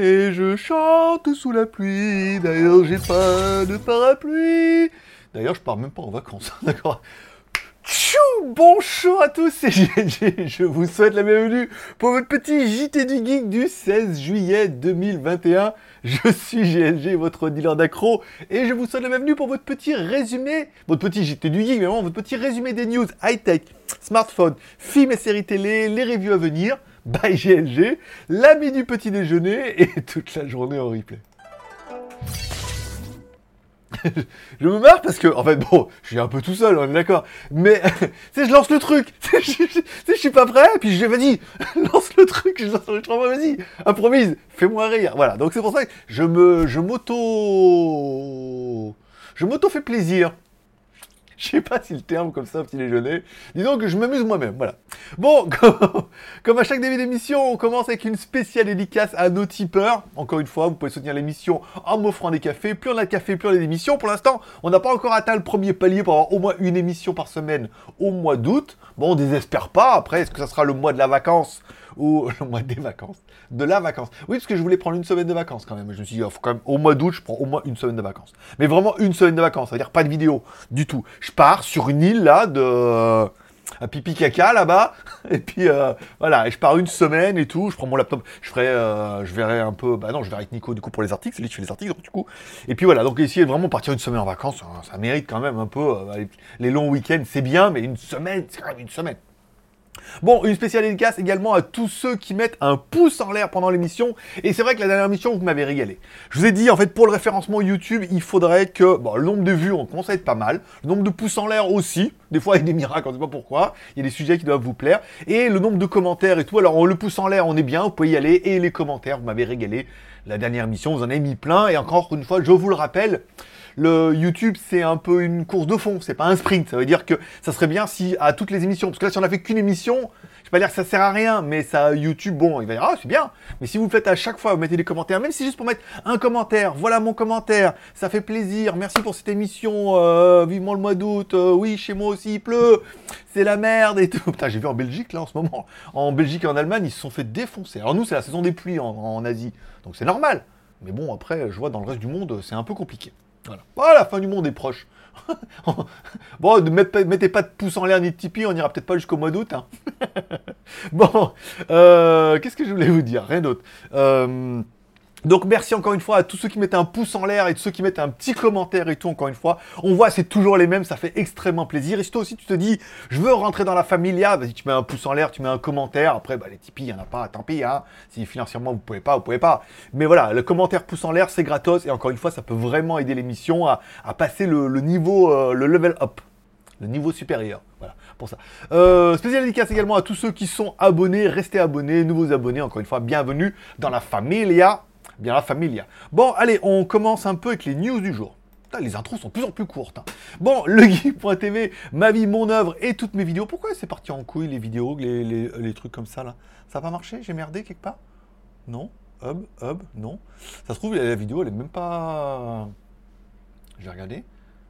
Et je chante sous la pluie. D'ailleurs, j'ai pas de parapluie. D'ailleurs, je pars même pas en vacances. D'accord? Tchou Bonjour à tous, c'est GLG. Je vous souhaite la bienvenue pour votre petit JT du Geek du 16 juillet 2021. Je suis GLG, votre dealer d'accro, et je vous souhaite la bienvenue pour votre petit résumé, votre petit JT du Geek, mais vraiment votre petit résumé des news high-tech, smartphone, films et séries télé, les reviews à venir, by GLG, l'ami du petit déjeuner, et toute la journée en replay. je me marre parce que, en fait, bon, je suis un peu tout seul, on est d'accord. Mais, tu je lance le truc. Tu sais, je suis pas prêt, puis je vas-y, lance le truc, je lance le truc, vas-y, impromise, fais-moi rire. Voilà, donc c'est pour ça que je me, je m'auto, je m'auto fais plaisir. Je sais pas si le terme comme ça, petit déjeuner. Disons que je m'amuse moi-même, voilà. Bon, comme, à chaque début d'émission, on commence avec une spéciale dédicace à nos tipeurs. Encore une fois, vous pouvez soutenir l'émission en m'offrant des cafés. Plus on a de café, plus on a d'émissions. Pour l'instant, on n'a pas encore atteint le premier palier pour avoir au moins une émission par semaine au mois d'août. Bon, on désespère pas. Après, est-ce que ça sera le mois de la vacance ou le mois des vacances, de la vacance. Oui, parce que je voulais prendre une semaine de vacances quand même. Je me suis dit, faut quand même, au mois d'août, je prends au moins une semaine de vacances. Mais vraiment une semaine de vacances, ça veut dire pas de vidéo du tout. Je pars sur une île là de euh, à pipi caca là-bas, et puis euh, voilà, et je pars une semaine et tout. Je prends mon laptop, je ferai, euh, je verrai un peu. Bah non, je verrai avec Nico du coup pour les articles, c'est lui qui fait les articles du coup. Et puis voilà, donc essayer de vraiment partir une semaine en vacances, hein, ça mérite quand même un peu. les longs week-ends, c'est bien, mais une semaine, c'est quand même une semaine. Bon, une spéciale dédicace également à tous ceux qui mettent un pouce en l'air pendant l'émission. Et c'est vrai que la dernière émission, vous m'avez régalé. Je vous ai dit, en fait, pour le référencement YouTube, il faudrait que, bon, le nombre de vues, on être pas mal. Le nombre de pouces en l'air aussi. Des fois, il y a des miracles, on ne sait pas pourquoi. Il y a des sujets qui doivent vous plaire. Et le nombre de commentaires et tout. Alors, le pouce en l'air, on est bien, vous pouvez y aller. Et les commentaires, vous m'avez régalé. La dernière émission, vous en avez mis plein. Et encore une fois, je vous le rappelle, le YouTube, c'est un peu une course de fond, c'est pas un sprint. Ça veut dire que ça serait bien si à toutes les émissions, parce que là, si on a fait qu'une émission, je vais pas dire que ça sert à rien, mais ça, YouTube, bon, il va dire, ah, c'est bien. Mais si vous faites à chaque fois, vous mettez des commentaires, même si juste pour mettre un commentaire, voilà mon commentaire, ça fait plaisir, merci pour cette émission, euh, vivement le mois d'août, euh, oui, chez moi aussi il pleut, c'est la merde et tout. Putain, j'ai vu en Belgique, là, en ce moment, en Belgique et en Allemagne, ils se sont fait défoncer. Alors nous, c'est la saison des pluies en Asie, donc c'est normal. Mais bon, après, je vois dans le reste du monde, c'est un peu compliqué. Voilà. Oh, la fin du monde est proche. bon, ne mettez pas de pouce en l'air ni de Tipeee, on ira peut-être pas jusqu'au mois d'août. Hein. bon, euh, qu'est-ce que je voulais vous dire? Rien d'autre. Euh, donc merci encore une fois à tous ceux qui mettent un pouce en l'air et tous ceux qui mettent un petit commentaire et tout encore une fois. On voit c'est toujours les mêmes, ça fait extrêmement plaisir. Et si toi aussi tu te dis je veux rentrer dans la familia, vas-y tu mets un pouce en l'air, tu mets un commentaire. Après bah, les Tipeee, il n'y en a pas, tant pis. Hein. Si financièrement vous pouvez pas, vous pouvez pas. Mais voilà, le commentaire pouce en l'air c'est gratos et encore une fois ça peut vraiment aider l'émission à, passer le, niveau, euh, le level up, le niveau supérieur. Voilà pour ça. Euh, spécial dédicace également à tous ceux qui sont abonnés, restez abonnés, nouveaux abonnés, encore une fois, bienvenue dans la familia bien la familia. Bon, allez, on commence un peu avec les news du jour. les intros sont de plus en plus courtes. Hein. Bon, legeek.tv, ma vie, mon œuvre et toutes mes vidéos. Pourquoi c'est parti en couille les vidéos, les, trucs comme ça là? Ça va marcher J'ai merdé quelque part? Non? Hub, hub, non? Ça se trouve, la vidéo, elle est même pas. J'ai regardé.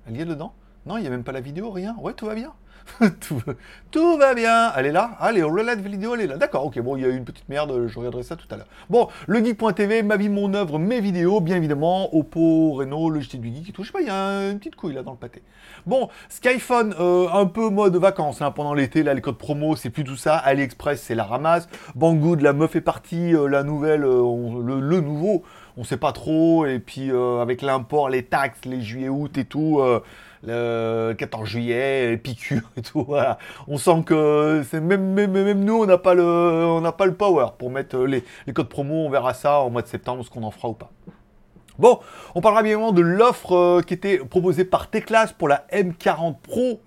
Elle y est dedans? Non, il n'y a même pas la vidéo, rien. Ouais, tout va bien. tout, va bien. Elle est là Allez, on la vidéo, elle est là. D'accord, ok, bon, il y a eu une petite merde, je regarderai ça tout à l'heure. Bon, le geek.tv, ma vie, mon œuvre, mes vidéos, bien évidemment, Oppo, Reno, le JT du geek et tout. Je sais pas, il y a une petite couille là dans le pâté. Bon, Skyphone, euh, un peu mode vacances hein, pendant l'été, là, les codes promo, c'est plus tout ça. AliExpress, c'est la ramasse. Banggood, la meuf est partie, euh, la nouvelle, euh, le, nouveau, on sait pas trop. Et puis, avec l'import, les taxes, les juillet-août et tout le 14 juillet, piqûres et tout. Voilà. On sent que c'est même, même, même, nous, on n'a pas le, pas le power pour mettre les, les, codes promo. On verra ça en mois de septembre, ce qu'on en fera ou pas. Bon, on parlera bien évidemment de l'offre euh, qui était proposée par Teclas pour la M40 Pro.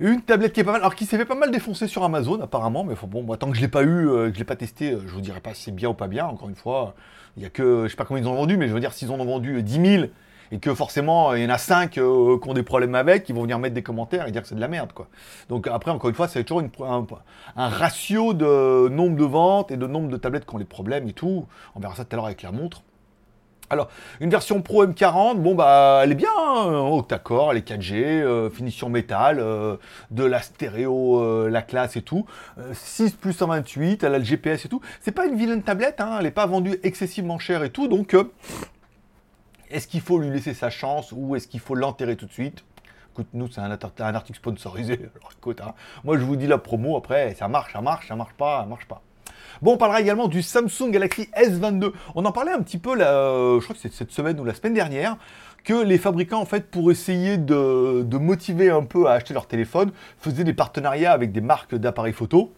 Une tablette qui est pas mal, alors qui s'est fait pas mal défoncer sur Amazon apparemment, mais bon, tant que je l'ai pas eu, euh, que je l'ai pas testé, euh, je vous dirai pas si c'est bien ou pas bien. Encore une fois, il y a que, je sais pas combien ils ont vendu, mais je veux dire s'ils en ont vendu 10 000 et que forcément il y en a 5 euh, qui ont des problèmes avec, qui vont venir mettre des commentaires et dire que c'est de la merde quoi. Donc après encore une fois c'est toujours un, ratio de nombre de ventes et de nombre de tablettes qui ont les problèmes et tout. On verra ça tout à l'heure avec la montre. Alors, une version Pro M40, bon bah elle est bien, hein, octa-core, elle est 4G, euh, finition métal, euh, de la stéréo, la classe et tout. 6 plus 128, elle a le GPS et tout. C'est pas une vilaine tablette, hein, elle n'est pas vendue excessivement cher et tout, donc est-ce qu'il faut lui laisser sa chance ou est-ce qu'il faut l'enterrer tout de suite? Écoute, nous c'est un, article sponsorisé, alors écoute, hein. moi je vous dis la promo, après ça marche, ça marche, ça marche pas, ça marche pas. Bon, on parlera également du Samsung Galaxy S22. On en parlait un petit peu, je crois que c'est cette semaine ou la semaine dernière, que les fabricants, en fait, pour essayer de, motiver un peu à acheter leur téléphone, faisaient des partenariats avec des marques d'appareils photo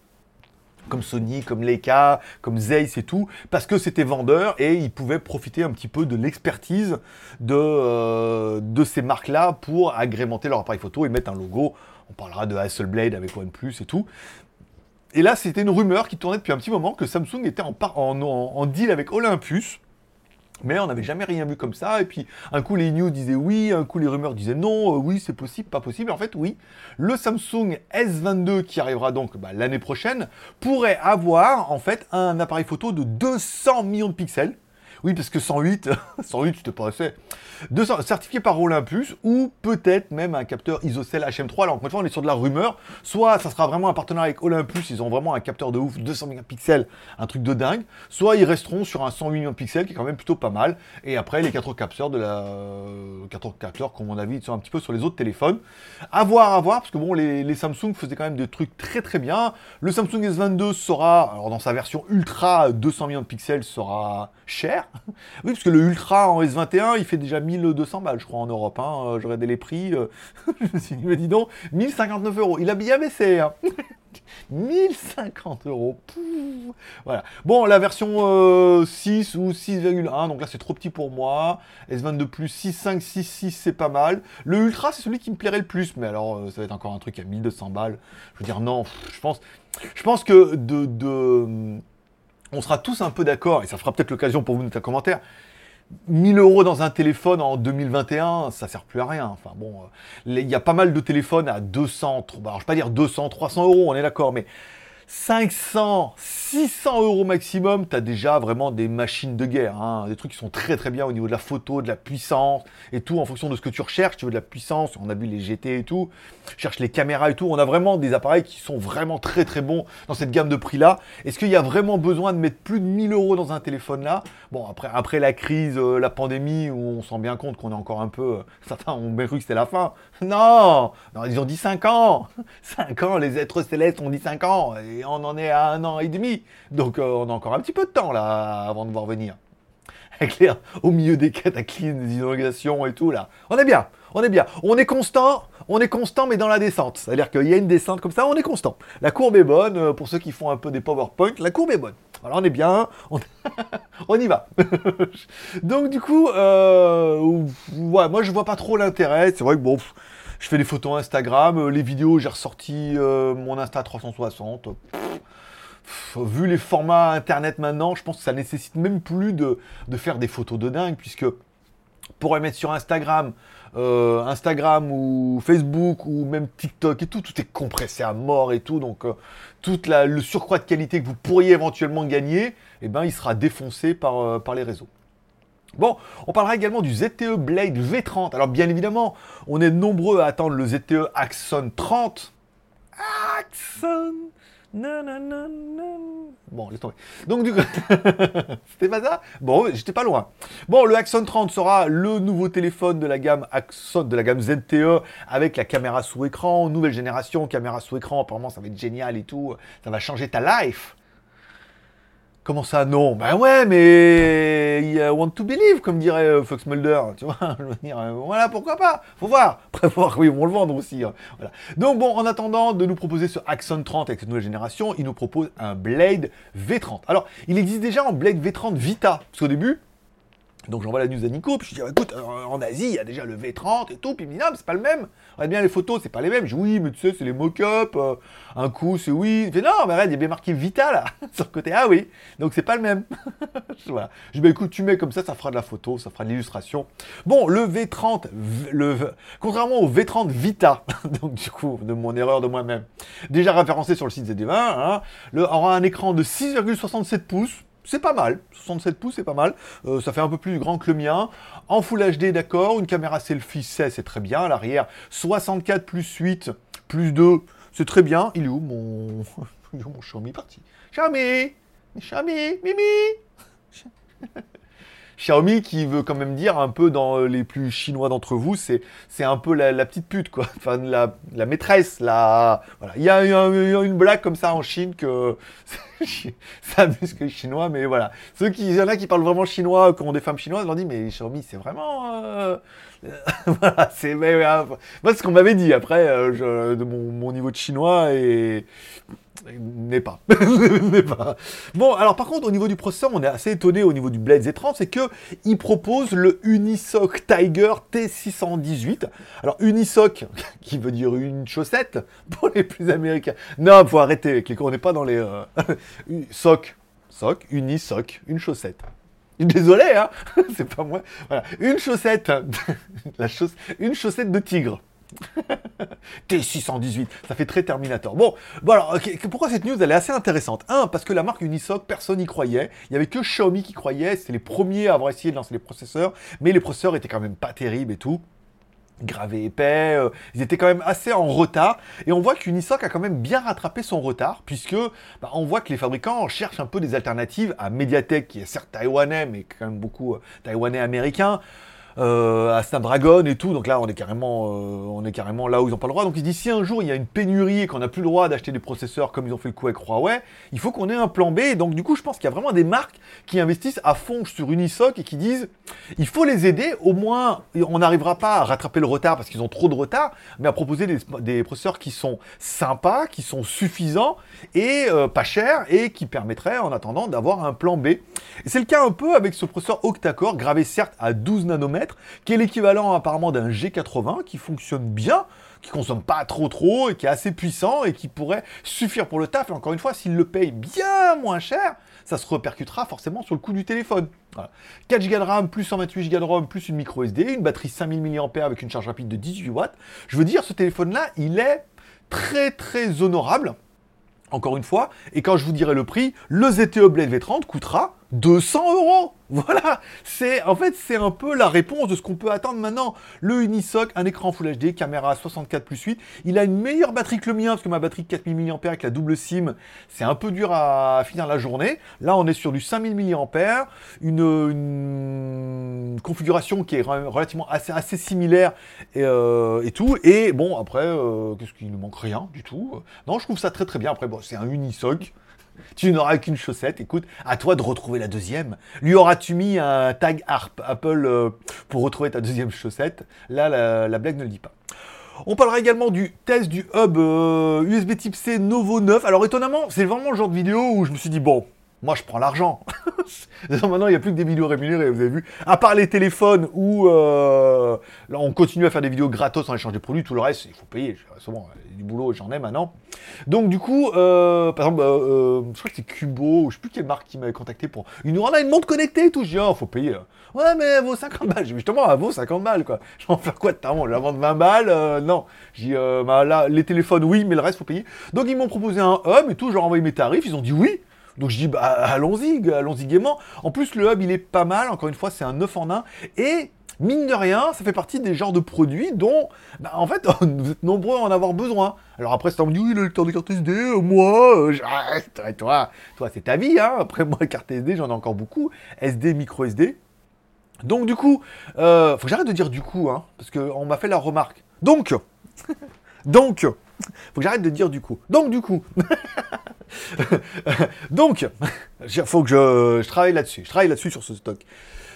comme Sony, comme Leica, comme Zeiss et tout, parce que c'était vendeur et ils pouvaient profiter un petit peu de l'expertise de, euh, de ces marques-là pour agrémenter leur appareil photo et mettre un logo. On parlera de Hasselblad avec OnePlus et tout. Et là, c'était une rumeur qui tournait depuis un petit moment que Samsung était en, deal avec Olympus. Mais on n'avait jamais rien vu comme ça. Et puis, un coup, les news disaient oui, un coup, les rumeurs disaient non, euh, oui, c'est possible, pas possible. En fait, oui, le Samsung S22, qui arrivera donc bah, l'année prochaine, pourrait avoir, en fait, un appareil photo de 200 millions de pixels. Oui, parce que 108, 108, c'était pas assez. 200, certifié par Olympus, ou peut-être même un capteur ISOCELL HM3. Alors, encore une fois, on est sur de la rumeur. Soit ça sera vraiment un partenariat avec Olympus, ils ont vraiment un capteur de ouf, 200 mégapixels, un truc de dingue. Soit ils resteront sur un 108 mégapixels, qui est quand même plutôt pas mal. Et après, les 4 capteurs de la. 4 capteurs, comme mon avis, ils sont un petit peu sur les autres téléphones. À voir, à voir, parce que bon, les, les Samsung faisaient quand même des trucs très très bien. Le Samsung S22 sera, alors dans sa version ultra 200 millions de pixels, sera cher. Oui, parce que le Ultra en S21, il fait déjà 1200 balles, je crois, en Europe. Hein. Euh, je regardais les prix. Euh, mais dis donc, 1059 euros. Il a bien baissé. Hein. 1050 euros. Voilà. Bon, la version 6 euh, ou 6,1, donc là c'est trop petit pour moi. S22 Plus 6,5, 6,6 c'est pas mal. Le Ultra c'est celui qui me plairait le plus, mais alors ça va être encore un truc à 1200 balles. Je veux dire, non, je pense, je pense que de, de on sera tous un peu d'accord, et ça fera peut-être l'occasion pour vous de mettre un commentaire. 1000 euros dans un téléphone en 2021, ça sert plus à rien. Enfin bon, euh, il y a pas mal de téléphones à 200, bah, je vais pas dire 200, 300 euros, on est d'accord, mais 500, 600 euros maximum, tu as déjà vraiment des machines de guerre. Hein. des trucs qui sont très très bien au niveau de la photo, de la puissance et tout, en fonction de ce que tu recherches. Tu veux de la puissance, on a vu les GT et tout, cherche les caméras et tout. On a vraiment des appareils qui sont vraiment très très bons dans cette gamme de prix-là. Est-ce qu'il y a vraiment besoin de mettre plus de 1000 euros dans un téléphone là? Bon, après, après la crise, euh, la pandémie, où on s'en rend bien compte qu'on est encore un peu... Euh, certains ont bien cru que c'était la fin. Non, non Ils ont dit 5 ans 5 ans, les êtres célestes ont dit 5 ans. Et on en est à un an et demi. Donc euh, on a encore un petit peu de temps là avant de voir venir. Claire, au milieu des cataclysmes, des inondations et tout là. On est bien, on est bien. On est constant, on est constant mais dans la descente. C'est-à-dire qu'il y a une descente comme ça, on est constant. La courbe est bonne, euh, pour ceux qui font un peu des PowerPoint, la courbe est bonne. Alors on est bien, on, y va. Donc du coup, euh, moi je vois pas trop l'intérêt. C'est vrai que bon, je fais des photos Instagram, euh, les vidéos, j'ai ressorti euh, mon Insta 360. vu les formats internet maintenant, je pense que ça nécessite même plus de, faire des photos de dingue, puisque pour les mettre sur Instagram, euh, Instagram ou Facebook ou même TikTok et tout, tout est compressé à mort et tout. Donc tout le surcroît de qualité que vous pourriez éventuellement gagner, eh ben, il sera défoncé par les réseaux. Bon, on parlera également du ZTE Blade V30. Alors bien évidemment, on est nombreux à attendre le ZTE Axon 30. Axon non, non, non, non. Bon, laisse tomber. Donc, du coup, c'était pas ça? Bon, j'étais pas loin. Bon, le Axon 30 sera le nouveau téléphone de la gamme Axon, de la gamme ZTE, avec la caméra sous écran, nouvelle génération, caméra sous écran. Apparemment, ça va être génial et tout. Ça va changer ta life. Comment ça, non? Ben ouais, mais a want to believe, comme dirait euh, Fox Mulder, tu vois? Je veux dire, euh, voilà, pourquoi pas? Faut voir. Après, voir, oui, on le vendre aussi. Hein. Voilà. Donc bon, en attendant de nous proposer ce Axon 30 avec cette nouvelle génération, il nous propose un Blade V30. Alors, il existe déjà un Blade V30 Vita, parce qu'au début, donc j'envoie la news à Nico, puis je dis, écoute, en Asie, il y a déjà le V30 et tout, puis il me dit, non, c'est pas le même. Regarde bien les photos, c'est pas les mêmes. Je dis, oui, mais tu sais, c'est les mock-up, euh, un coup, c'est oui. Il fait, non, mais regarde, il y a bien marqué Vita, là, sur le côté. Ah oui, donc c'est pas le même. Je dis, bah écoute, tu mets comme ça, ça fera de la photo, ça fera de l'illustration. Bon, le V30, le, contrairement au V30 Vita, donc du coup, de mon erreur de moi-même, déjà référencé sur le site ZD20, hein, le, aura un écran de 6,67 pouces, c'est pas mal. 67 pouces, c'est pas mal. Euh, ça fait un peu plus grand que le mien. En Full HD, d'accord. Une caméra selfie 16, c'est très bien. À l'arrière, 64 plus 8 plus 2, c'est très bien. Il est où mon, mon Xiaomi? Parti Xiaomi Xiaomi Mimi Xiaomi qui veut quand même dire un peu dans les plus chinois d'entre vous, c'est c'est un peu la, petite pute quoi, enfin la, la maîtresse, la voilà. Il y a, une blague comme ça en Chine que ça amuse que les Chinois, mais voilà. Ceux qui, il y en a qui parlent vraiment chinois, qui ont des femmes chinoises, leur dit mais Xiaomi c'est vraiment euh, voilà, c'est mais, euh, moi ce qu'on m'avait dit après euh, de mon, mon, niveau de chinois et n'est pas. pas. Bon, alors par contre, au niveau du processeur, on est assez étonné au niveau du Blade Z30, c'est que il propose le Unisoc Tiger T618. Alors Unisoc, qui veut dire une chaussette pour les plus américains. Non, faut arrêter on n'est pas dans les euh... soc, soc, Unisoc, une chaussette. Désolé, hein, c'est pas moi. Voilà, une chaussette, la une chaussette de tigre. T618, ça fait très Terminator. Bon, bon pourquoi cette news elle est assez intéressante? Un, parce que la marque Unisoc, personne n'y croyait. Il y avait que Xiaomi qui croyait. C'était les premiers à avoir essayé de lancer les processeurs, mais les processeurs étaient quand même pas terribles et tout gravés épais, euh, ils étaient quand même assez en retard, et on voit qu'Unisoc a quand même bien rattrapé son retard, puisque bah, on voit que les fabricants cherchent un peu des alternatives à Mediatek, qui est certes taïwanais, mais quand même beaucoup euh, taïwanais américain, euh, à Snapdragon et tout. Donc là, on est carrément, euh, on est carrément là où ils n'ont pas le droit. Donc il dit si un jour il y a une pénurie et qu'on n'a plus le droit d'acheter des processeurs comme ils ont fait le coup avec Huawei, il faut qu'on ait un plan B. Donc du coup, je pense qu'il y a vraiment des marques qui investissent à fond sur Unisoc et qui disent il faut les aider. Au moins, on n'arrivera pas à rattraper le retard parce qu'ils ont trop de retard, mais à proposer des, processeurs qui sont sympas, qui sont suffisants et euh, pas chers et qui permettraient en attendant d'avoir un plan B. C'est le cas un peu avec ce processeur octa-core gravé certes à 12 nanomètres qui est l'équivalent apparemment d'un G80, qui fonctionne bien, qui consomme pas trop trop, et qui est assez puissant, et qui pourrait suffire pour le taf. Encore une fois, s'il le paye bien moins cher, ça se répercutera forcément sur le coût du téléphone. 4 Go de RAM, plus 128 Go de ROM, plus une micro SD, une batterie 5000 mAh avec une charge rapide de 18 watts. Je veux dire, ce téléphone-là, il est très très honorable encore une fois, et quand je vous dirai le prix, le ZTE Blade V30 coûtera 200 euros voilà, c'est en fait c'est un peu la réponse de ce qu'on peut attendre maintenant. Le Unisoc, un écran Full HD, caméra 64 plus 8, il a une meilleure batterie que le mien parce que ma batterie 4000 mAh avec la double SIM, c'est un peu dur à finir la journée. Là, on est sur du 5000 mAh, une, configuration qui est relativement assez, similaire et, euh, et tout. Et bon, après, euh, qu'est-ce qu'il ne manque? Rien du tout. Non, je trouve ça très très bien. Après, bon, c'est un Unisoc tu n'auras qu'une chaussette. Écoute, à toi de retrouver la deuxième. Lui auras-tu mis un tag ARP Apple euh, pour retrouver ta deuxième chaussette? Là, la, blague ne le dit pas. On parlera également du test du hub USB euh, Type C Novo 9. Alors étonnamment, c'est vraiment le genre de vidéo où je me suis dit, bon, moi je prends l'argent. Maintenant, il n'y a plus que des vidéos rémunérées, vous avez vu. À part les téléphones où euh, là, on continue à faire des vidéos gratos en échange de produits, tout le reste, il faut payer. C'est bon, du boulot, j'en ai maintenant. Donc du coup, euh, par exemple, euh, je crois que c'est Cubo, je sais plus quelle marque qui m'avait contacté pour une, on a une montre connectée et tout. Je dis, oh, faut payer. Ouais, mais elle vaut 50 balles. J'ai justement, elle vaut 50 balles, quoi. Je vais en faire quoi de ta Je la vendre 20 balles Non. J'ai dit, bah, là, les téléphones, oui, mais le reste, faut payer. Donc ils m'ont proposé un hub et tout, j'ai envoyé mes tarifs, ils ont dit oui. Donc je dis, bah, allons-y, allons-y gaiement. En plus, le hub, il est pas mal. Encore une fois, c'est un 9 en 1. Et mine de rien, ça fait partie des genres de produits dont, bah, en fait, vous êtes nombreux à en avoir besoin. Alors après, ça me dit, oui, le lecteur de carte SD, euh, moi, euh, toi, toi c'est ta vie, hein. Après, moi, carte SD, j'en ai encore beaucoup. SD, micro SD. Donc du coup, euh, faut que j'arrête de dire du coup, hein, parce qu'on m'a fait la remarque. Donc, donc, faut que j'arrête de dire du coup. Donc du coup, donc, il faut que je, travaille là-dessus. Je travaille là-dessus sur ce stock.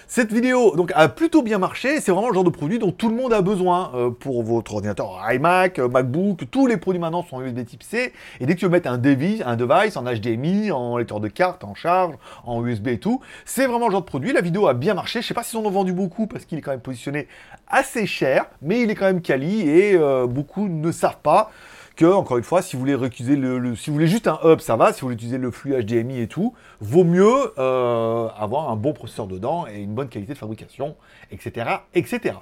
Cette vidéo donc a plutôt bien marché. C'est vraiment le genre de produit dont tout le monde a besoin euh, pour votre ordinateur iMac, euh, MacBook. Tous les produits maintenant sont USB Type C. Et dès que tu veux mettre un device, un device en HDMI, en lecteur de carte, en charge, en USB et tout, c'est vraiment le genre de produit. La vidéo a bien marché. Je sais pas s'ils en ont vendu beaucoup parce qu'il est quand même positionné assez cher, mais il est quand même quali et euh, beaucoup ne savent pas que, encore une fois, si vous voulez récuser le, si vous voulez juste un hub, ça va. Si vous voulez utiliser le flux HDMI et tout, vaut mieux euh, avoir un bon processeur dedans et une bonne qualité de fabrication, etc., etc.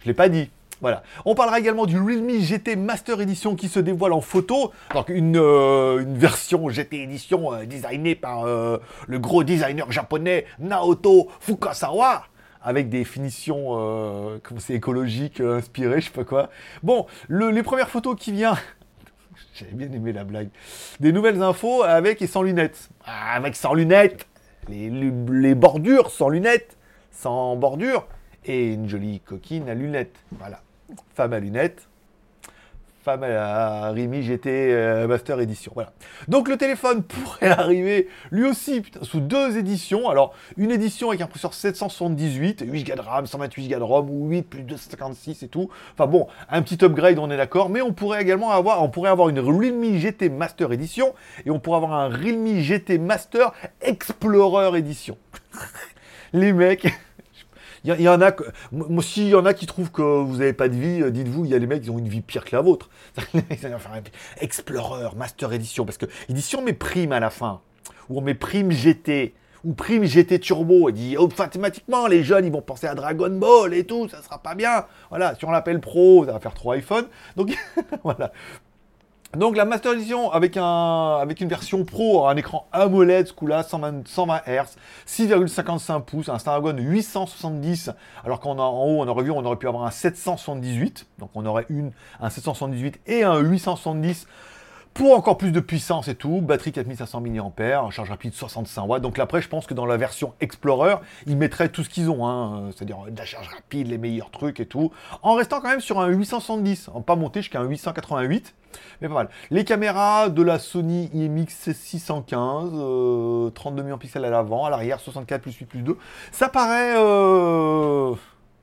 Je l'ai pas dit. Voilà. On parlera également du Realme GT Master Edition qui se dévoile en photo. Donc une, euh, version GT Edition euh, designée par le gros designer japonais Naoto Fukasawa avec des finitions euh, comment c'est écologiques, euh, inspirées, je sais pas quoi. Bon, le- les premières photos qui viennent. J'avais bien aimé la blague. Des nouvelles infos avec et sans lunettes. Ah, avec sans lunettes. Les, bordures sans lunettes. Sans bordure. Et une jolie coquine à lunettes. Voilà. Femme à lunettes. Femme à Rimi GT euh, Master Edition. Voilà. Donc le téléphone pourrait arriver lui aussi sous deux éditions. Alors une édition avec un processeur 778, 8 Go de RAM, 128 Go de ROM ou 8 plus 256 et tout. Enfin bon, un petit upgrade, on est d'accord. Mais on pourrait également avoir, on pourrait avoir une Realme GT Master Edition et on pourrait avoir un Realme GT Master Explorer Edition. Les mecs. Il y, en a, que- s'il y en a qui trouvent que vous n'avez pas de vie, euh, dites-vous, il y a les mecs qui ont une vie pire que la vôtre. Ils Explorer, Master Edition, parce que il dit si on met prime à la fin, ou on met prime GT, ou prime GT Turbo, il dit automatiquement les jeunes ils vont penser à Dragon Ball et tout, ça sera pas bien. Voilà, si on l'appelle Pro, ça va faire trop iPhone. Donc voilà. Donc la Master Edition avec, un, avec une version Pro, un écran AMOLED ce coup-là, 120, 120 Hz, 6,55 pouces, un Snapdragon 870, alors qu'en en haut on aurait vu on aurait pu avoir un 778, donc on aurait une, un 778 et un 870 pour encore plus de puissance et tout, batterie 4500 mAh, charge rapide 65 watts. Donc là, après, je pense que dans la version Explorer, ils mettraient tout ce qu'ils ont, hein, euh, c'est-à-dire de la charge rapide, les meilleurs trucs et tout, en restant quand même sur un 870, en pas monter jusqu'à un 888, mais pas mal. Les caméras de la Sony IMX 615, euh, 32 millions de pixels à l'avant, à l'arrière 64 plus 8 plus 2, ça paraît euh,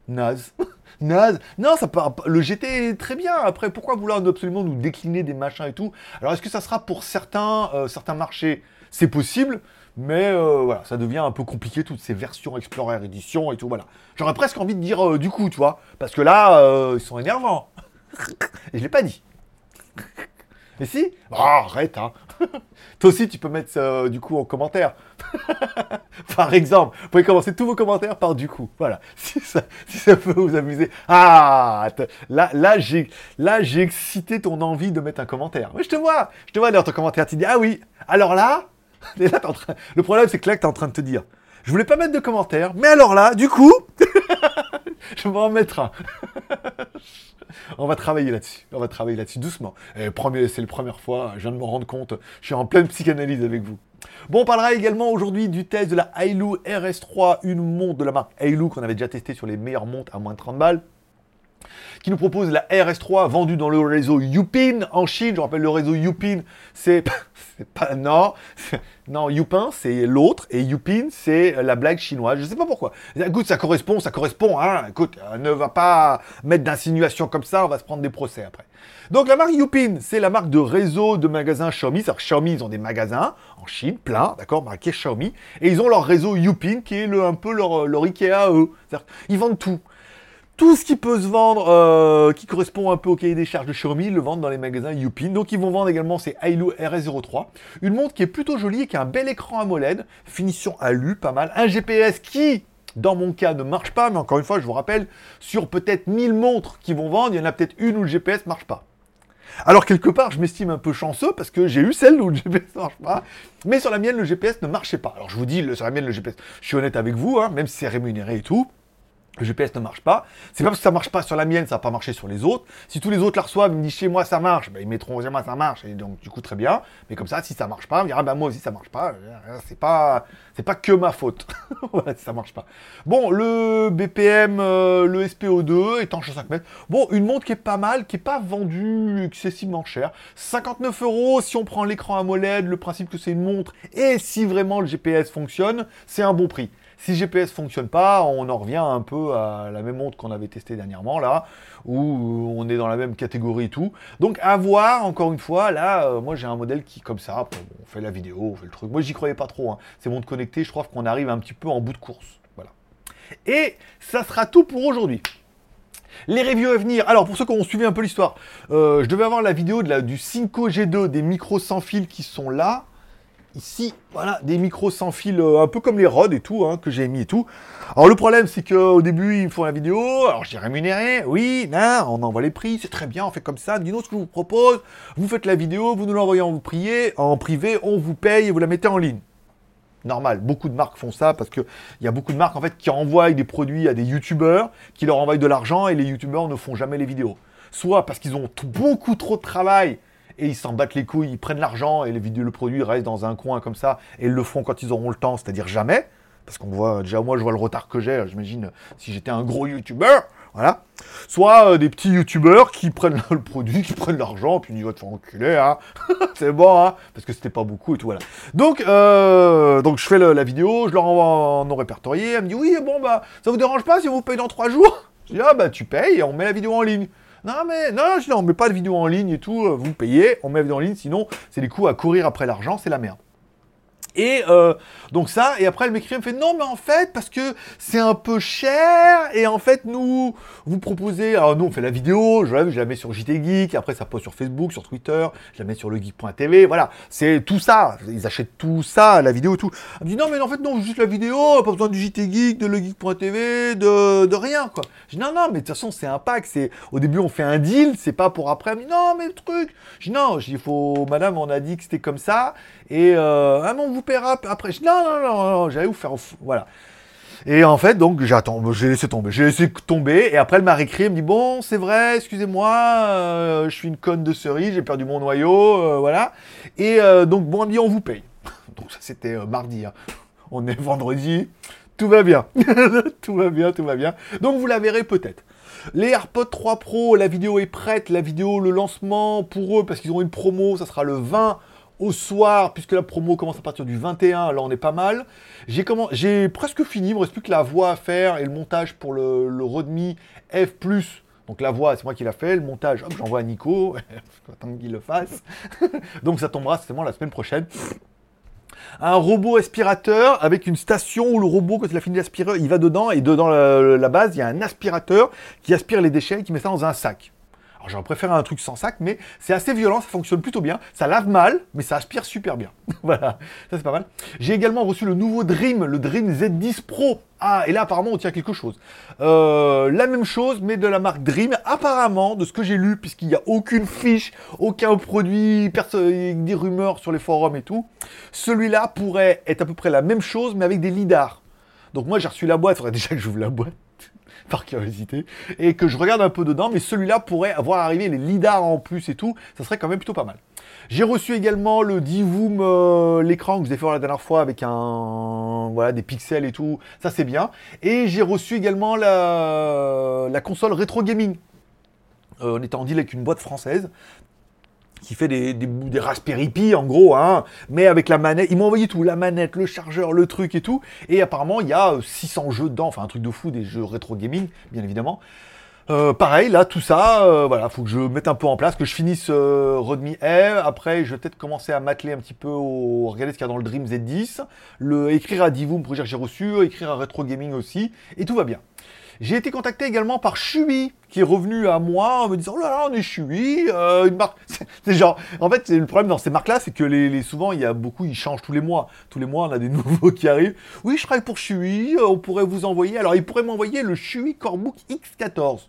naze. Non, ça part, le GT est très bien. Après, pourquoi vouloir absolument nous décliner des machins et tout? Alors, est-ce que ça sera pour certains, euh, certains marchés? C'est possible, mais euh, voilà, ça devient un peu compliqué, toutes ces versions Explorer Edition et tout, voilà. J'aurais presque envie de dire euh, du coup, tu vois, parce que là, ils sont énervants. et je l'ai pas dit. Mais si Oh, arrête, hein Toi aussi, tu peux mettre ça, du coup en commentaire. par exemple, vous pouvez commencer tous vos commentaires par du coup. Voilà. Si ça, si ça peut vous amuser. Ah Là, là j'ai là, excité ton envie de mettre un commentaire. Mais je te vois Je te vois dans ton commentaire. Tu dis Ah oui Alors là Le problème, c'est que là, tu es en train de te dire Je voulais pas mettre de commentaire, mais alors là, du coup, je vais en mettre un. On va travailler là-dessus. On va travailler là-dessus doucement. C'est la première fois, je viens de me rendre compte, je suis en pleine psychanalyse avec vous. Bon, on parlera également aujourd'hui du test de la Ailu RS3, une montre de la marque Ailu qu'on avait déjà testé sur les meilleures montres à moins de 30 balles qui nous propose la RS3 vendue dans le réseau Youpin en Chine. Je rappelle, le réseau Youpin, c'est pas non, non Youpin, c'est l'autre et Youpin, c'est la blague chinoise. Je sais pas pourquoi. Écoute, ça correspond, ça correspond. Hein. Écoute, euh, ne va pas mettre d'insinuations comme ça, on va se prendre des procès après. Donc la marque Youpin, c'est la marque de réseau de magasins Xiaomi. Que Xiaomi, ils ont des magasins en Chine, plein, d'accord, marqué Xiaomi, et ils ont leur réseau Youpin qui est un peu leur, leur Ikea eux. Qu'ils vendent tout tout ce qui peut se vendre, euh, qui correspond un peu au cahier des charges de Xiaomi, le vendent dans les magasins Youpin. Donc ils vont vendre également ces Ailu RS03, une montre qui est plutôt jolie et qui a un bel écran AMOLED, finition alu, pas mal, un GPS qui, dans mon cas, ne marche pas, mais encore une fois, je vous rappelle, sur peut-être 1000 montres qui vont vendre, il y en a peut-être une où le GPS marche pas. Alors quelque part, je m'estime un peu chanceux parce que j'ai eu celle où le GPS ne marche pas, mais sur la mienne, le GPS ne marchait pas. Alors je vous dis, sur la mienne, le GPS, je suis honnête avec vous, hein, même si c'est rémunéré et tout, le GPS ne marche pas. C'est pas parce que ça marche pas sur la mienne, ça va pas marcher sur les autres. Si tous les autres la reçoivent, ils me disent chez moi ça marche, ben, ils mettront chez moi ça marche, et donc du coup très bien. Mais comme ça, si ça marche pas, on dira bah moi aussi ça marche pas. C'est pas, c'est pas que ma faute. si ça marche pas. Bon, le BPM, euh, le SPO2, étanche à 5 mètres. Bon, une montre qui est pas mal, qui est pas vendue excessivement cher. 59 euros si on prend l'écran AMOLED, le principe que c'est une montre, et si vraiment le GPS fonctionne, c'est un bon prix. Si GPS fonctionne pas, on en revient un peu à la même montre qu'on avait testée dernièrement là, où on est dans la même catégorie et tout. Donc à voir, encore une fois, là, euh, moi j'ai un modèle qui comme ça, on fait la vidéo, on fait le truc. Moi j'y croyais pas trop, hein. ces montres connectées, je crois qu'on arrive un petit peu en bout de course. Voilà. Et ça sera tout pour aujourd'hui. Les reviews à venir. Alors, pour ceux qui ont suivi un peu l'histoire, euh, je devais avoir la vidéo du Cinco G2 des micros sans fil qui sont là. Ici, voilà, des micros sans fil, euh, un peu comme les rods et tout, hein, que j'ai mis et tout. Alors le problème, c'est qu'au début, ils me font la vidéo, alors j'ai rémunéré, oui, non, on envoie les prix, c'est très bien, on fait comme ça, dis-nous ce que je vous propose, vous faites la vidéo, vous nous l'envoyez en vous priez, en privé, on vous paye et vous la mettez en ligne. Normal, beaucoup de marques font ça parce qu'il y a beaucoup de marques en fait qui envoient des produits à des youtubeurs, qui leur envoient de l'argent et les youtubeurs ne font jamais les vidéos. Soit parce qu'ils ont beaucoup trop de travail et ils s'en battent les couilles, ils prennent l'argent et les vidéos, le produit reste dans un coin comme ça et ils le font quand ils auront le temps, c'est-à-dire jamais. Parce qu'on voit, déjà moi je vois le retard que j'ai, j'imagine si j'étais un gros youtubeur, voilà. Soit euh, des petits youtubeurs qui prennent le produit, qui prennent l'argent, puis ils vont te faire enculer, hein. c'est bon, hein, parce que c'était pas beaucoup et tout, voilà. Donc, euh, donc je fais la vidéo, je leur envoie en non répertorié, elle me dit oui, bon bah, ça vous dérange pas si vous paye dans trois jours? Je dis ah bah tu payes et on met la vidéo en ligne. Non, mais non, je dis, on met pas de vidéo en ligne et tout, euh, vous payez, on met vidéo en ligne, sinon c'est des coups à courir après l'argent, c'est la merde. Et euh, donc ça, et après elle m'écrit, elle me fait non mais en fait parce que c'est un peu cher et en fait nous vous proposez, alors nous on fait la vidéo, je la, je la mets sur JT Geek, après ça poste sur Facebook, sur Twitter, je la mets sur legeek.tv, voilà, c'est tout ça, ils achètent tout ça, la vidéo tout. Elle me dit non mais en fait non, juste la vidéo, pas besoin du JT Geek, de legeek.tv, de, de rien quoi. Je dis non non mais de toute façon c'est un pack, c'est au début on fait un deal, c'est pas pour après, dit non mais le truc, je dis non, je dis il faut, madame on a dit que c'était comme ça et euh, ah non vous paiera après. Je, non, non, non, j'allais vous faire. Voilà. Et en fait, donc, j'attends, j'ai laissé tomber. J'ai laissé tomber. Et après, elle m'a réécrit. Elle me dit Bon, c'est vrai, excusez-moi, euh, je suis une conne de cerise, j'ai perdu mon noyau. Euh, voilà. Et euh, donc, bon, elle dit On vous paye. Donc, ça, c'était mardi. Hein. On est vendredi. Tout va bien. tout va bien, tout va bien. Donc, vous la verrez peut-être. Les AirPods 3 Pro, la vidéo est prête. La vidéo, le lancement pour eux, parce qu'ils ont une promo, ça sera le 20 au soir, puisque la promo commence à partir du 21, là on est pas mal. J'ai presque fini, il me reste plus que la voix à faire et le montage pour le, le F+. Donc la voix, c'est moi qui l'a fait, le montage, hop, j'envoie à Nico, attends qu'il le fasse. Donc ça tombera certainement la semaine prochaine. Un robot aspirateur avec une station où le robot, quand il a fini d'aspirer, il va dedans et dedans la base, il y a un aspirateur qui aspire les déchets et qui met ça dans un sac. J'aurais préféré un truc sans sac, mais c'est assez violent, ça fonctionne plutôt bien. Ça lave mal, mais ça aspire super bien. voilà, ça c'est pas mal. J'ai également reçu le nouveau Dream, le Dream Z10 Pro. Ah, et là apparemment on tient quelque chose. Euh, la même chose, mais de la marque Dream. Apparemment, de ce que j'ai lu, puisqu'il n'y a aucune fiche, aucun produit, des rumeurs sur les forums et tout, celui-là pourrait être à peu près la même chose, mais avec des lidars. Donc moi j'ai reçu la boîte, il faudrait déjà que j'ouvre la boîte par curiosité, et que je regarde un peu dedans, mais celui-là pourrait avoir arrivé les lidars en plus et tout, ça serait quand même plutôt pas mal. J'ai reçu également le Divoom, euh, l'écran que je vous ai fait la dernière fois avec un, voilà, des pixels et tout, ça c'est bien. Et j'ai reçu également la, la console rétro gaming. Euh, on était en deal avec une boîte française qui fait des, des, Raspberry Pi en gros, hein, mais avec la manette. Ils m'ont envoyé tout, la manette, le chargeur, le truc et tout. Et apparemment, il y a 600 euh, jeux dedans, enfin un truc de fou, des jeux rétro gaming, bien évidemment. Euh, pareil, là, tout ça, euh, voilà, faut que je mette un peu en place, que je finisse euh, Redmi Air. Après, je vais peut-être commencer à m'atteler un petit peu au regarder ce qu'il y a dans le Dream Z10, le écrire à Divoom dire que j'ai reçu, écrire à Retro Gaming aussi, et tout va bien. J'ai été contacté également par Chui, qui est revenu à moi en me disant Oh là là, on est Chui, euh, une marque. C'est genre, en fait, le problème dans ces marques-là, c'est que les, souvent, il y a beaucoup, ils changent tous les mois. Tous les mois, on a des nouveaux qui arrivent. Oui, je travaille pour Chui, euh, on pourrait vous envoyer. Alors, ils pourraient m'envoyer le Chui Corebook X14.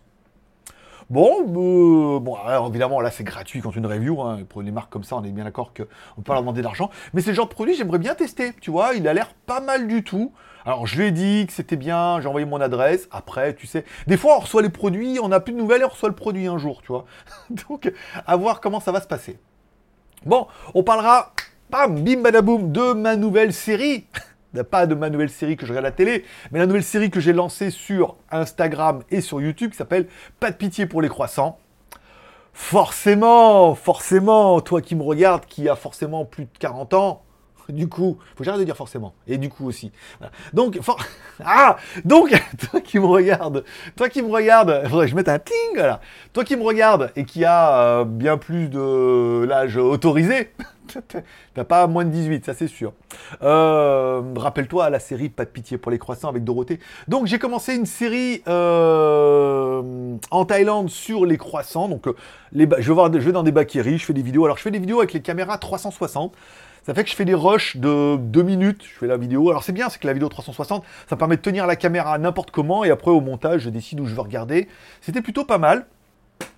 Bon, euh, bon, alors évidemment, là, c'est gratuit quand une review. Hein, pour les marques comme ça, on est bien d'accord qu'on peut pas leur demander d'argent. Mais c'est genre de produit, j'aimerais bien tester. Tu vois, il a l'air pas mal du tout. Alors, je lui ai dit que c'était bien, j'ai envoyé mon adresse. Après, tu sais, des fois, on reçoit les produits, on n'a plus de nouvelles et on reçoit le produit un jour, tu vois. Donc, à voir comment ça va se passer. Bon, on parlera, bam, bim, badaboum, de ma nouvelle série pas de ma nouvelle série que je regarde à la télé, mais la nouvelle série que j'ai lancée sur Instagram et sur YouTube qui s'appelle Pas de pitié pour les croissants. Forcément, forcément, toi qui me regardes, qui a forcément plus de 40 ans, du coup, faut que j'arrête de dire forcément. Et du coup aussi. Donc, ah, donc, toi qui me regarde, toi qui me regarde, faudrait que je mette un ting, là. Toi qui me regarde et qui a euh, bien plus de l'âge autorisé, t'as pas moins de 18, ça c'est sûr. Euh, rappelle-toi la série Pas de pitié pour les croissants avec Dorothée. Donc, j'ai commencé une série euh, en Thaïlande sur les croissants. Donc, je, vais voir, dans des bakéries, je fais des vidéos. Alors, je fais des vidéos avec les caméras 360. Ça fait que je fais des rushs de 2 minutes, je fais la vidéo. Alors c'est bien, c'est que la vidéo 360, ça permet de tenir la caméra n'importe comment, et après au montage, je décide où je veux regarder. C'était plutôt pas mal.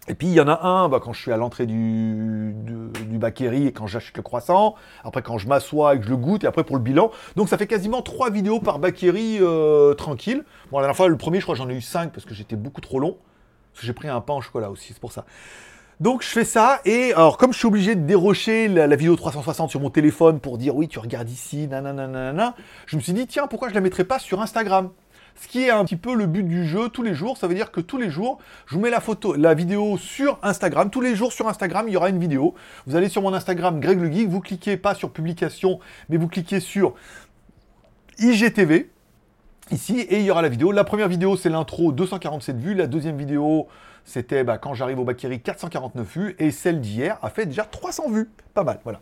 Et puis il y en a un bah, quand je suis à l'entrée du, du, et quand j'achète le croissant, après quand je m'assois et que je le goûte, et après pour le bilan. Donc ça fait quasiment trois vidéos par Bakeri euh, tranquille. Bon, la dernière fois, le premier, je crois j'en ai eu cinq parce que j'étais beaucoup trop long. Parce que j'ai pris un pain au chocolat aussi, c'est pour ça. Donc je fais ça, et alors comme je suis obligé de dérocher la, vidéo 360 sur mon téléphone pour dire oui, tu regardes ici, nanana, je me suis dit tiens, pourquoi je la mettrais pas sur Instagram? Ce qui est un petit peu le but du jeu tous les jours. Ça veut dire que tous les jours, je vous mets la photo, la vidéo sur Instagram. Tous les jours sur Instagram, il y aura une vidéo. Vous allez sur mon Instagram, Greg le Geek. Vous cliquez pas sur publication, mais vous cliquez sur IGTV ici et il y aura la vidéo. La première vidéo, c'est l'intro, 247 vues. La deuxième vidéo, c'était bah, quand j'arrive au Bakiri, 449 vues. Et celle d'hier a fait déjà 300 vues. Pas mal, voilà.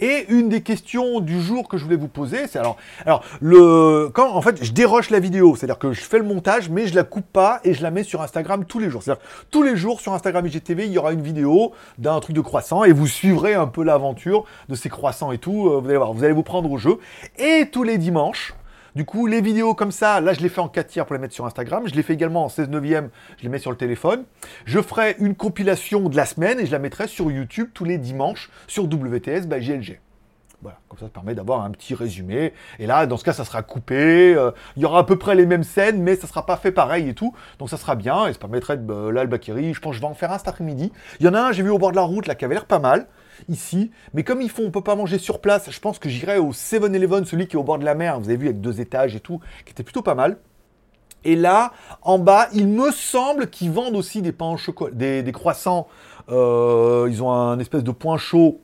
Et une des questions du jour que je voulais vous poser, c'est alors, alors le, quand en fait je déroche la vidéo, c'est-à-dire que je fais le montage, mais je la coupe pas et je la mets sur Instagram tous les jours. C'est-à-dire tous les jours sur Instagram IGTV, il y aura une vidéo d'un truc de croissant et vous suivrez un peu l'aventure de ces croissants et tout. Euh, vous allez voir, vous allez vous prendre au jeu. Et tous les dimanches, du coup, les vidéos comme ça, là, je les fais en 4 tiers pour les mettre sur Instagram. Je les fais également en 16 neuvième, je les mets sur le téléphone. Je ferai une compilation de la semaine et je la mettrai sur YouTube tous les dimanches sur WTS by GLG. Voilà, comme ça, ça permet d'avoir un petit résumé. Et là, dans ce cas, ça sera coupé. Euh, il y aura à peu près les mêmes scènes, mais ça sera pas fait pareil et tout. Donc ça sera bien et ça permettrait de euh, là le Bakiri. Je pense que je vais en faire un cet après-midi. Il y en a un, j'ai vu au bord de la route là qui avait l'air pas mal ici. Mais comme ils font, on peut pas manger sur place, je pense que j'irai au 7-Eleven, celui qui est au bord de la mer. Vous avez vu avec deux étages et tout, qui était plutôt pas mal. Et là, en bas, il me semble qu'ils vendent aussi des pains au chocolat, des, croissants. Euh, ils ont un espèce de point chaud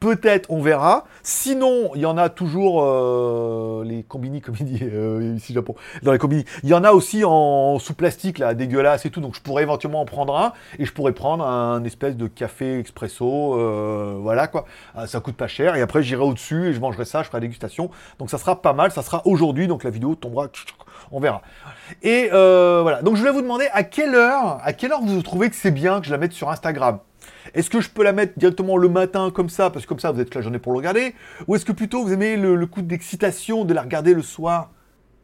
Peut-être, on verra. Sinon, il y en a toujours euh, les combini, comme il dit euh, ici Japon, dans les combini. Il y en a aussi en sous plastique là, dégueulasse et tout. Donc je pourrais éventuellement en prendre un et je pourrais prendre un espèce de café expresso, euh, voilà quoi. Ah, ça coûte pas cher. Et après j'irai au-dessus et je mangerai ça, je ferai la dégustation. Donc ça sera pas mal. Ça sera aujourd'hui. Donc la vidéo tombera. On verra. Et voilà. Donc je voulais vous demander à quelle heure, à quelle heure vous trouvez que c'est bien que je la mette sur Instagram? Est-ce que je peux la mettre directement le matin comme ça, parce que comme ça vous êtes la journée pour le regarder Ou est-ce que plutôt vous aimez le, coup d'excitation de la regarder le soir?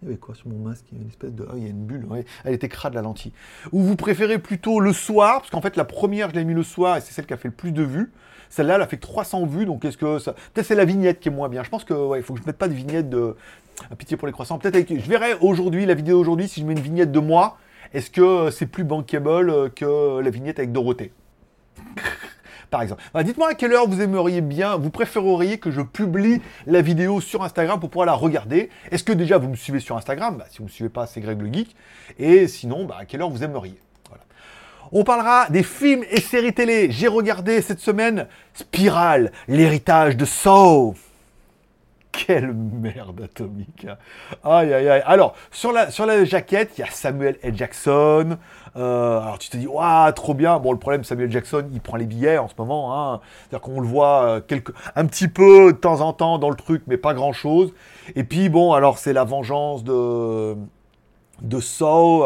Il y avait quoi sur mon masque? Il y a une espèce de. Ah, il y a une bulle, elle était crade la lentille. Ou vous préférez plutôt le soir, parce qu'en fait la première je l'ai mis le soir et c'est celle qui a fait le plus de vues. Celle-là, elle a fait 300 vues, donc est-ce que ça. Peut-être c'est la vignette qui est moins bien. Je pense que il faut que je mette pas de vignette de. pitié pour les croissants. Peut-être Je verrai aujourd'hui, la vidéo aujourd'hui, si je mets une vignette de moi, est-ce que c'est plus bankable que la vignette avec Dorothée? par exemple. Dites-moi à quelle heure vous aimeriez bien, vous préféreriez que je publie la vidéo sur Instagram pour pouvoir la regarder. Est-ce que déjà vous me suivez sur Instagram? Bah, Si vous ne me suivez pas, c'est Greg le Geek. Et sinon, bah, à quelle heure vous aimeriez? On parlera des films et séries télé. J'ai regardé cette semaine Spiral, l'héritage de Saw quelle merde atomique. Hein. Aïe, aïe, aïe. Alors, sur la, sur la jaquette, il y a Samuel L. Jackson. Euh, alors, tu te dis, waouh, trop bien. Bon, le problème, Samuel Jackson, il prend les billets en ce moment. Hein. C'est-à-dire qu'on le voit euh, quelque, un petit peu de temps en temps dans le truc, mais pas grand-chose. Et puis, bon, alors, c'est la vengeance de de Saw,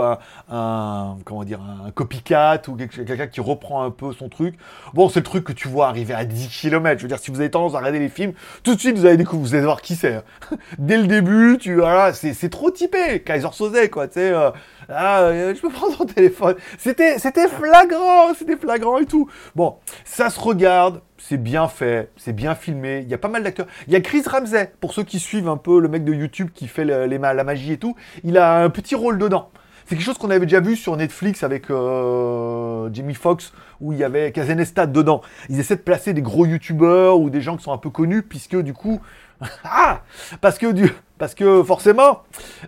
un, comment dire, un copycat ou quelqu'un qui reprend un peu son truc. Bon, c'est le truc que tu vois arriver à 10 km. Je veux dire, si vous avez tendance à regarder les films, tout de suite vous allez découvrir, vous allez voir qui c'est. Hein. Dès le début, tu voilà, c'est trop typé, Kaiser Soze, quoi. Tu sais, euh, ah, euh, je peux prendre ton téléphone. C'était, c'était flagrant, c'était flagrant et tout. Bon, ça se regarde, c'est bien fait, c'est bien filmé. Il y a pas mal d'acteurs. Il y a Chris Ramsey, pour ceux qui suivent un peu le mec de YouTube qui fait les, la magie et tout. Il a un petit rôle dedans. C'est quelque chose qu'on avait déjà vu sur Netflix avec euh, Jamie Foxx, où il y avait Kazenestat dedans. Ils essaient de placer des gros youtubeurs ou des gens qui sont un peu connus, puisque du coup, ah Parce que du, parce que forcément,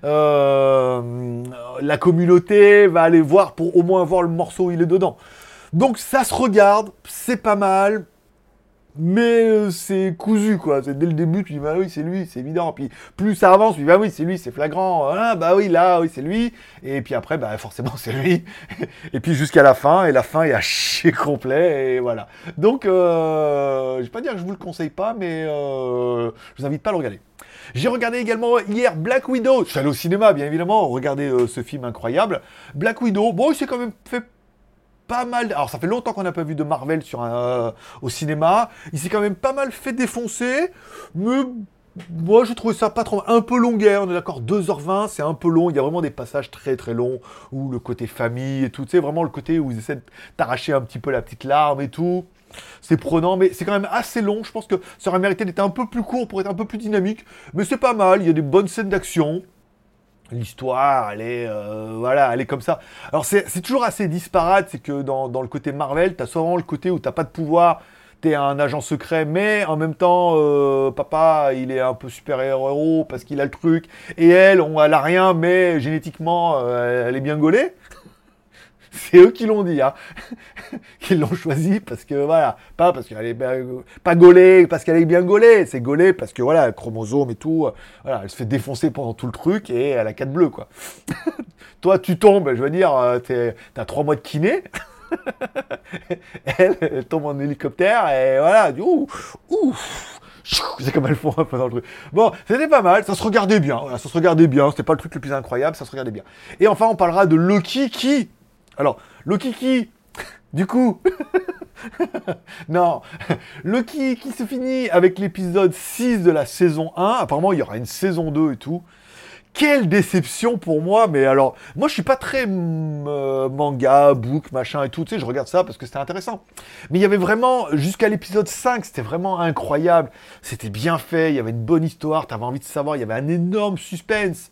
euh, la communauté va aller voir pour au moins voir le morceau où il est dedans. Donc ça se regarde, c'est pas mal, mais euh, c'est cousu quoi. C'est dès le début, tu dis bah oui c'est lui, c'est évident. Puis plus ça avance, tu dis bah oui c'est lui, c'est flagrant. Ah bah oui là, oui c'est lui. Et puis après bah forcément c'est lui. et puis jusqu'à la fin, et la fin est à chier complet et voilà. Donc euh, je vais pas dire que je vous le conseille pas, mais euh, je vous invite pas à le regarder. J'ai regardé également hier Black Widow. Je suis allé au cinéma bien évidemment, regarder euh, ce film incroyable. Black Widow. Bon il s'est quand même fait pas mal. Alors ça fait longtemps qu'on n'a pas vu de Marvel sur un, au cinéma. Il s'est quand même pas mal fait défoncer, mais moi, je trouve ça pas trop. Un peu longueur, on est d'accord, 2h20, c'est un peu long. Il y a vraiment des passages très très longs où le côté famille et tout, sais, vraiment le côté où ils essaient de t'arracher un petit peu la petite larme et tout. C'est prenant, mais c'est quand même assez long. Je pense que ça aurait mérité d'être un peu plus court pour être un peu plus dynamique. Mais c'est pas mal, il y a des bonnes scènes d'action. L'histoire, elle est, euh, voilà, elle est comme ça. Alors c'est toujours assez disparate, c'est que dans, dans, le côté Marvel, t'as souvent le côté où t'as pas de pouvoir, t'es un agent secret, mais en même temps, euh, papa, il est un peu super-héros parce qu'il a le truc, et elle, on, elle a rien, mais génétiquement, euh, elle est bien gaulée. C'est eux qui l'ont dit, hein. Qu'ils l'ont choisi parce que, voilà, pas parce qu'elle est pas gaulée, parce qu'elle est bien gaulée, c'est gaulée parce que, voilà, chromosome et tout, voilà, elle se fait défoncer pendant tout le truc et elle a quatre bleus, quoi. Toi, tu tombes, je veux dire, euh, t'as trois mois de kiné. elle, tombe en hélicoptère et voilà, ouf, ouf. C'est comme elles font un peu dans le truc. Bon, c'était pas mal, ça se regardait bien, ça se regardait bien, c'était pas le truc le plus incroyable, ça se regardait bien. Et enfin, on parlera de Loki qui. Alors, Loki qui. Du coup. non. Loki qui se finit avec l'épisode 6 de la saison 1. Apparemment, il y aura une saison 2 et tout. Quelle déception pour moi, mais alors, moi je suis pas très mm, euh, manga, book, machin et tout, tu sais, je regarde ça parce que c'était intéressant. Mais il y avait vraiment, jusqu'à l'épisode 5, c'était vraiment incroyable, c'était bien fait, il y avait une bonne histoire, t'avais envie de savoir, il y avait un énorme suspense.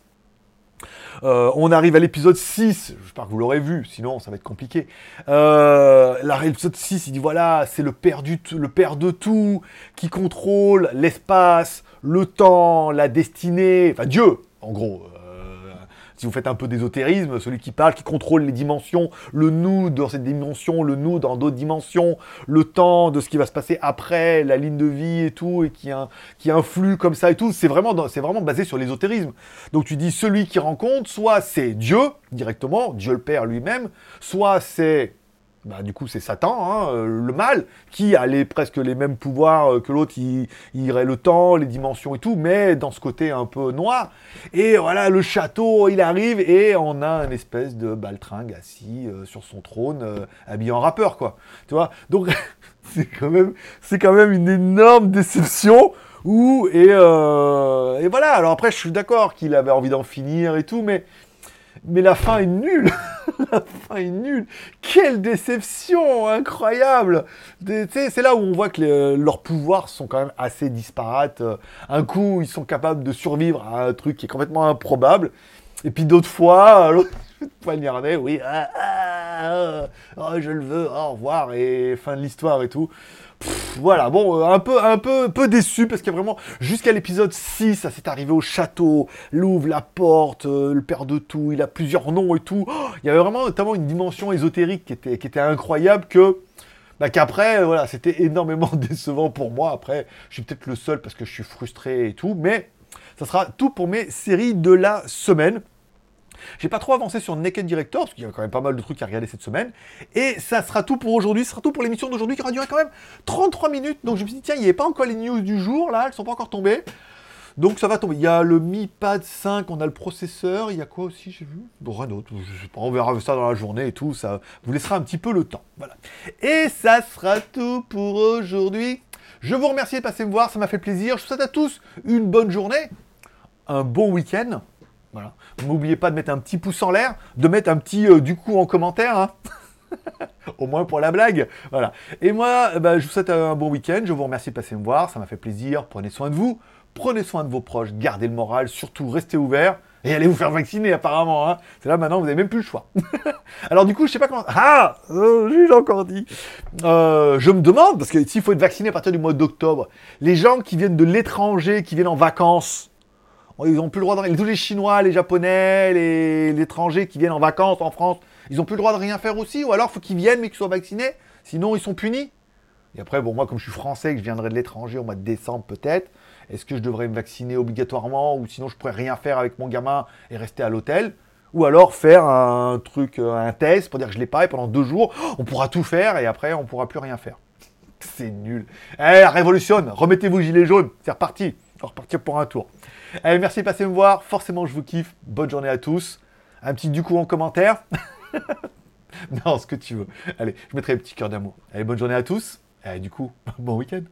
Euh, on arrive à l'épisode 6, j'espère que vous l'aurez vu, sinon ça va être compliqué. Euh, l'épisode 6, il dit voilà, c'est le père, le père de tout, qui contrôle l'espace, le temps, la destinée, enfin Dieu, en gros. Si vous faites un peu d'ésotérisme, celui qui parle, qui contrôle les dimensions, le nous dans cette dimension, le nous dans d'autres dimensions, le temps de ce qui va se passer après, la ligne de vie et tout, et qui, qui influe comme ça et tout, c'est vraiment, c'est vraiment basé sur l'ésotérisme. Donc tu dis celui qui rencontre, soit c'est Dieu directement, Dieu le Père lui-même, soit c'est bah, du coup, c'est Satan, hein, euh, le mal, qui a presque les mêmes pouvoirs euh, que l'autre, il, il irait le temps, les dimensions et tout, mais dans ce côté un peu noir. Et voilà, le château, il arrive et on a une espèce de baltringue assis euh, sur son trône, habillé en rappeur, quoi. Tu vois? Donc, c'est quand, même, quand même une énorme déception. Où, et, et voilà, alors après, je suis d'accord qu'il avait envie d'en finir et tout, mais mais la fin est nulle. la fin est nulle. Quelle déception incroyable. C'est là où on voit que leurs pouvoirs sont quand même assez disparates. Un coup, ils sont capables de survivre à un truc qui est complètement improbable. Et puis d'autres fois, l'autre poignardé, oui, ah, ah, ah, je le veux, au revoir, et fin de l'histoire et tout voilà, bon, euh, un peu, un peu, déçu parce qu'il y a vraiment jusqu'à l'épisode 6, ça s'est arrivé au château, l'ouvre la porte, euh, le père de tout, il a plusieurs noms et tout. Oh, il y avait vraiment notamment une dimension ésotérique qui était, qui était incroyable que. Bah, qu'après, euh, voilà, c'était énormément décevant pour moi. Après, je suis peut-être le seul parce que je suis frustré et tout, mais ça sera tout pour mes séries de la semaine. J'ai pas trop avancé sur Naked Director, parce qu'il y a quand même pas mal de trucs à regarder cette semaine. Et ça sera tout pour aujourd'hui, ça sera tout pour l'émission d'aujourd'hui qui aura duré quand même 33 minutes. Donc je me suis dit, tiens, il n'y avait pas encore les news du jour, là, elles sont pas encore tombées. Donc ça va tomber. Il y a le Mi Pad 5, on a le processeur, il y a quoi aussi, j'ai vu? Bon, rien d'autre, on verra ça dans la journée et tout, ça vous laissera un petit peu le temps. Voilà. Et ça sera tout pour aujourd'hui. Je vous remercie de passer me voir, ça m'a fait plaisir. Je vous souhaite à tous une bonne journée, un bon week-end. Voilà. N'oubliez pas de mettre un petit pouce en l'air, de mettre un petit euh, du coup en commentaire. Hein. Au moins pour la blague. Voilà. Et moi, bah, je vous souhaite un bon week-end. Je vous remercie de passer me voir. Ça m'a fait plaisir. Prenez soin de vous. Prenez soin de vos proches. Gardez le moral. Surtout, restez ouverts. Et allez vous faire vacciner apparemment. Hein. C'est là maintenant, vous n'avez même plus le choix. Alors du coup, je sais pas comment... Ah euh, J'ai encore dit. Euh, je me demande, parce que s'il faut être vacciné à partir du mois d'octobre, les gens qui viennent de l'étranger, qui viennent en vacances, ils n'ont plus le droit de... Tous les Chinois, les Japonais, les, étrangers qui viennent en vacances en France, ils n'ont plus le droit de rien faire aussi Ou alors, il faut qu'ils viennent mais qu'ils soient vaccinés Sinon, ils sont punis Et après, bon, moi, comme je suis français, que je viendrai de l'étranger au mois de décembre peut-être, est-ce que je devrais me vacciner obligatoirement Ou sinon, je pourrais rien faire avec mon gamin et rester à l'hôtel? Ou alors faire un truc, euh, un test pour dire que je l'ai pas et pendant deux jours, on pourra tout faire et après on pourra plus rien faire. C'est nul. Eh, révolutionne, remettez-vous gilet jaune, c'est reparti. On va repartir pour un tour. Allez, merci de passer me voir. Forcément, je vous kiffe. Bonne journée à tous. Un petit du coup en commentaire. non, ce que tu veux. Allez, je mettrai un petit cœur d'amour. Allez, bonne journée à tous. Et du coup, bon week-end.